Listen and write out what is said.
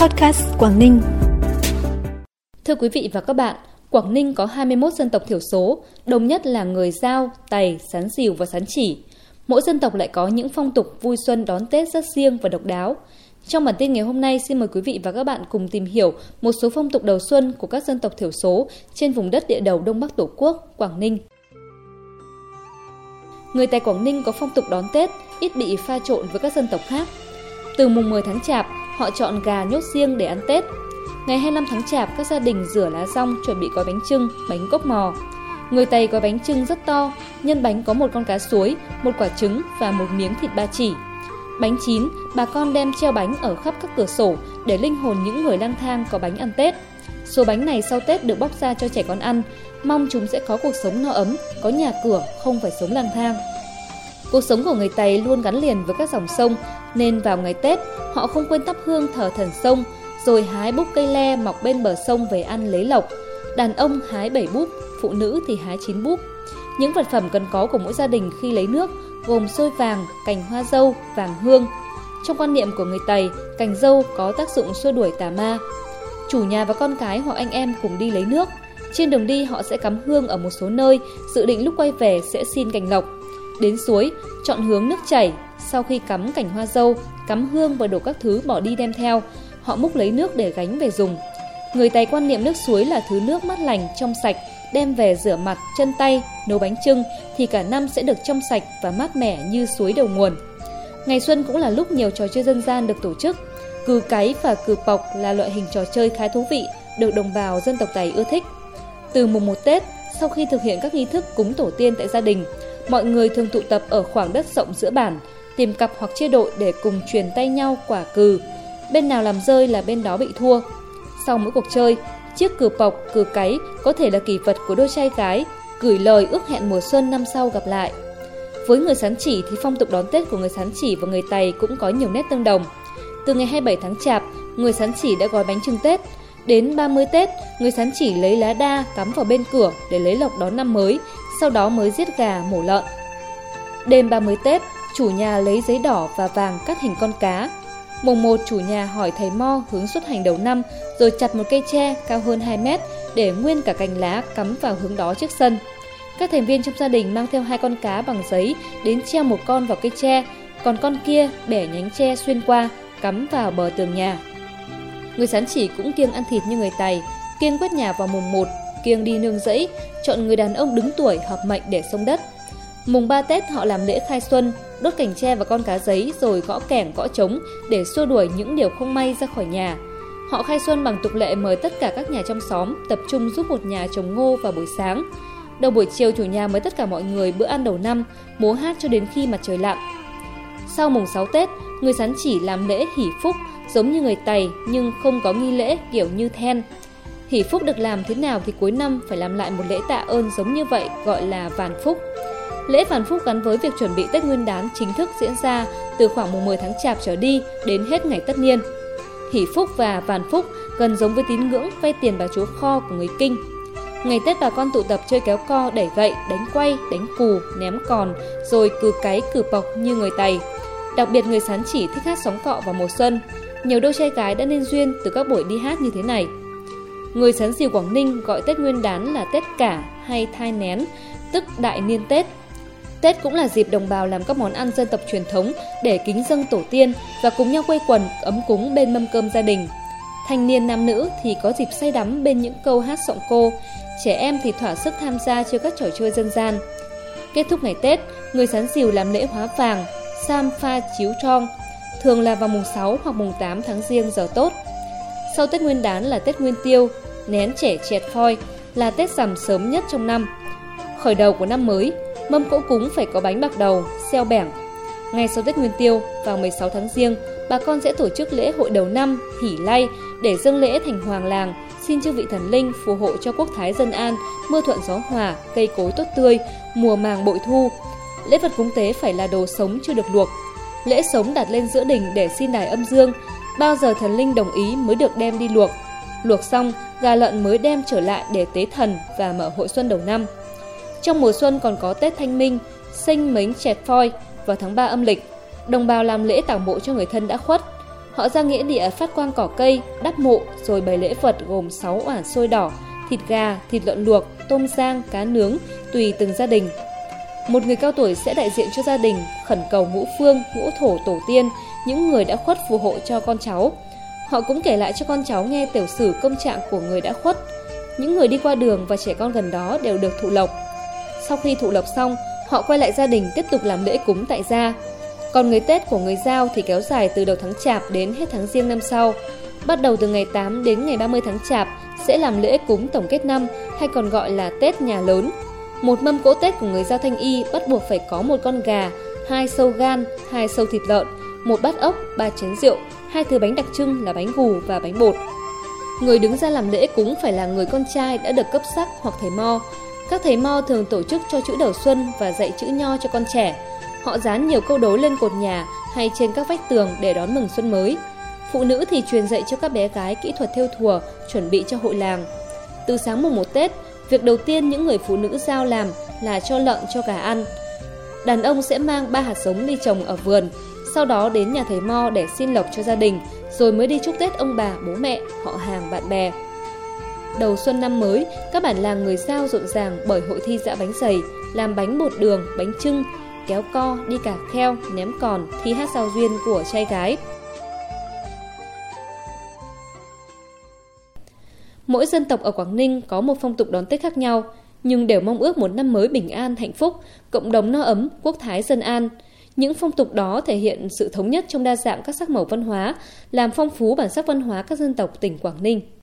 Podcast Quảng Ninh. Thưa quý vị và các bạn, Quảng Ninh có 21 dân tộc thiểu số, đông nhất là người Giao, Tày, Sán Dìu và Sán Chỉ. Mỗi dân tộc lại có những phong tục vui xuân đón Tết rất riêng và độc đáo. Trong bản tin ngày hôm nay, xin mời quý vị và các bạn cùng tìm hiểu một số phong tục đầu xuân của các dân tộc thiểu số trên vùng đất địa đầu Đông Bắc Tổ quốc, Quảng Ninh. Người Tày Quảng Ninh có phong tục đón Tết, ít bị pha trộn với các dân tộc khác. Từ mùng 10 tháng Chạp, họ chọn gà nhốt riêng để ăn Tết. Ngày 25 tháng Chạp, các gia đình rửa lá rong chuẩn bị gói bánh trưng, bánh cốc mò. Người Tây gói bánh trưng rất to, nhân bánh có một con cá suối, một quả trứng và một miếng thịt ba chỉ. Bánh chín, bà con đem treo bánh ở khắp các cửa sổ để linh hồn những người lang thang có bánh ăn Tết. Số bánh này sau Tết được bóc ra cho trẻ con ăn, mong chúng sẽ có cuộc sống no ấm, có nhà cửa, không phải sống lang thang. Cuộc sống của người Tây luôn gắn liền với các dòng sông, nên vào ngày Tết, họ không quên thắp hương thờ thần sông, rồi hái búp cây le mọc bên bờ sông về ăn lấy lộc. Đàn ông hái 7 búp, phụ nữ thì hái 9 búp. Những vật phẩm cần có của mỗi gia đình khi lấy nước gồm xôi vàng, cành hoa dâu, vàng hương. Trong quan niệm của người Tây, cành dâu có tác dụng xua đuổi tà ma. Chủ nhà và con cái hoặc anh em cùng đi lấy nước. Trên đường đi họ sẽ cắm hương ở một số nơi, dự định lúc quay về sẽ xin cành lộc. Đến suối, chọn hướng nước chảy, sau khi cắm cành hoa dâu, cắm hương và đổ các thứ bỏ đi đem theo, họ múc lấy nước để gánh về dùng. Người Tày quan niệm nước suối là thứ nước mát lành, trong sạch, đem về rửa mặt, chân tay, nấu bánh trưng thì cả năm sẽ được trong sạch và mát mẻ như suối đầu nguồn. Ngày xuân cũng là lúc nhiều trò chơi dân gian được tổ chức. Cừ cáy và cừ pọc là loại hình trò chơi khá thú vị, được đồng bào dân tộc Tày ưa thích. Từ mùng 1 Tết, sau khi thực hiện các nghi thức cúng tổ tiên tại gia đình, mọi người thường tụ tập ở khoảng đất rộng giữa bản, tìm cặp hoặc chia đội để cùng truyền tay nhau quả cừ. Bên nào làm rơi là bên đó bị thua. Sau mỗi cuộc chơi, chiếc cừ pọc, cừ cáy có thể là kỷ vật của đôi trai gái, gửi lời ước hẹn mùa xuân năm sau gặp lại. Với người Sán Chỉ thì phong tục đón Tết của người Sán Chỉ và người Tày cũng có nhiều nét tương đồng. Từ ngày 27 tháng Chạp, người Sán Chỉ đã gói bánh trưng Tết. Đến 30 Tết, người Sán Chỉ lấy lá đa cắm vào bên cửa để lấy lộc đón năm mới, sau đó mới giết gà, mổ lợn. Đêm 30 Tết, chủ nhà lấy giấy đỏ và vàng cắt hình con cá. Mùng 1 chủ nhà hỏi thầy Mo hướng xuất hành đầu năm rồi chặt một cây tre cao hơn 2 mét để nguyên cả cành lá cắm vào hướng đó trước sân. Các thành viên trong gia đình mang theo hai con cá bằng giấy đến treo một con vào cây tre, còn con kia bẻ nhánh tre xuyên qua, cắm vào bờ tường nhà. Người sán chỉ cũng kiêng ăn thịt như người Tài, kiêng quét nhà vào mùng 1, kiêng đi nương rẫy, chọn người đàn ông đứng tuổi hợp mệnh để sông đất. Mùng 3 Tết họ làm lễ khai xuân, đốt cành tre và con cá giấy rồi gõ kẻng gõ trống để xua đuổi những điều không may ra khỏi nhà. Họ khai xuân bằng tục lệ mời tất cả các nhà trong xóm tập trung giúp một nhà trồng ngô vào buổi sáng. Đầu buổi chiều chủ nhà mời tất cả mọi người bữa ăn đầu năm, múa hát cho đến khi mặt trời lặn. Sau mùng 6 Tết, người sán chỉ làm lễ hỷ phúc giống như người Tày nhưng không có nghi lễ kiểu như then. Hỷ phúc được làm thế nào thì cuối năm phải làm lại một lễ tạ ơn giống như vậy gọi là vàn phúc. Lễ vàn Phúc gắn với việc chuẩn bị Tết Nguyên đán chính thức diễn ra từ khoảng mùng 10 tháng Chạp trở đi đến hết ngày tất niên. Hỷ Phúc và Vàn Phúc gần giống với tín ngưỡng vay tiền bà chúa kho của người Kinh. Ngày Tết bà con tụ tập chơi kéo co, đẩy gậy, đánh quay, đánh cù, ném còn, rồi cừ cái cừ bọc như người Tày. Đặc biệt người sán chỉ thích hát sóng cọ vào mùa xuân. Nhiều đôi trai gái đã nên duyên từ các buổi đi hát như thế này. Người sán xìu Quảng Ninh gọi Tết Nguyên đán là Tết cả hay thai nén, tức đại niên Tết. Tết cũng là dịp đồng bào làm các món ăn dân tộc truyền thống để kính dâng tổ tiên và cùng nhau quây quần ấm cúng bên mâm cơm gia đình. Thanh niên nam nữ thì có dịp say đắm bên những câu hát giọng cô, trẻ em thì thỏa sức tham gia chơi các trò chơi dân gian. Kết thúc ngày Tết, người sán diều làm lễ hóa vàng, sam pha chiếu trong, thường là vào mùng 6 hoặc mùng 8 tháng riêng giờ tốt. Sau Tết Nguyên đán là Tết Nguyên Tiêu, nén trẻ chẹt phoi, là Tết rằm sớm nhất trong năm. Khởi đầu của năm mới, Mâm cỗ cúng phải có bánh bạc đầu, xeo bẻng. Ngay sau Tết Nguyên Tiêu, vào 16 tháng riêng, bà con sẽ tổ chức lễ hội đầu năm, hỉ lay để dâng lễ thành hoàng làng, xin chư vị thần linh phù hộ cho quốc thái dân an, mưa thuận gió hòa, cây cối tốt tươi, mùa màng bội thu. Lễ vật cúng tế phải là đồ sống chưa được luộc. Lễ sống đặt lên giữa đình để xin đài âm dương, bao giờ thần linh đồng ý mới được đem đi luộc. Luộc xong, gà lợn mới đem trở lại để tế thần và mở hội xuân đầu năm. Trong mùa xuân còn có Tết Thanh Minh, sinh mến chẹt phoi vào tháng 3 âm lịch. Đồng bào làm lễ tảo mộ cho người thân đã khuất. Họ ra nghĩa địa phát quang cỏ cây, đắp mộ rồi bày lễ vật gồm 6 oản xôi đỏ, thịt gà, thịt lợn luộc, tôm rang, cá nướng, tùy từng gia đình. Một người cao tuổi sẽ đại diện cho gia đình, khẩn cầu ngũ phương, ngũ thổ tổ tiên, những người đã khuất phù hộ cho con cháu. Họ cũng kể lại cho con cháu nghe tiểu sử công trạng của người đã khuất. Những người đi qua đường và trẻ con gần đó đều được thụ lộc. Sau khi thụ lộc xong, họ quay lại gia đình tiếp tục làm lễ cúng tại gia. Còn người Tết của người Giao thì kéo dài từ đầu tháng Chạp đến hết tháng Giêng năm sau. Bắt đầu từ ngày 8 đến ngày 30 tháng Chạp sẽ làm lễ cúng tổng kết năm hay còn gọi là Tết nhà lớn. Một mâm cỗ Tết của người Giao Thanh Y bắt buộc phải có một con gà, hai sâu gan, hai sâu thịt lợn, một bát ốc, ba chén rượu, hai thứ bánh đặc trưng là bánh gù và bánh bột. Người đứng ra làm lễ cúng phải là người con trai đã được cấp sắc hoặc thầy mo. Các thầy mo thường tổ chức cho chữ đầu xuân và dạy chữ nho cho con trẻ. Họ dán nhiều câu đối lên cột nhà hay trên các vách tường để đón mừng xuân mới. Phụ nữ thì truyền dạy cho các bé gái kỹ thuật thêu thùa, chuẩn bị cho hội làng. Từ sáng mùng 1 Tết, việc đầu tiên những người phụ nữ giao làm là cho lợn cho gà ăn. Đàn ông sẽ mang ba hạt giống đi trồng ở vườn, sau đó đến nhà thầy Mo để xin lộc cho gia đình, rồi mới đi chúc Tết ông bà, bố mẹ, họ hàng, bạn bè. Đầu xuân năm mới, các bản làng người Giao rộn ràng bởi hội thi dã bánh dày, làm bánh bột đường, bánh trưng, kéo co, đi cả kheo, ném còn, thi hát giao duyên của trai gái. Mỗi dân tộc ở Quảng Ninh có một phong tục đón Tết khác nhau, nhưng đều mong ước một năm mới bình an, hạnh phúc, cộng đồng no ấm, quốc thái dân an. Những phong tục đó thể hiện sự thống nhất trong đa dạng các sắc màu văn hóa, làm phong phú bản sắc văn hóa các dân tộc tỉnh Quảng Ninh.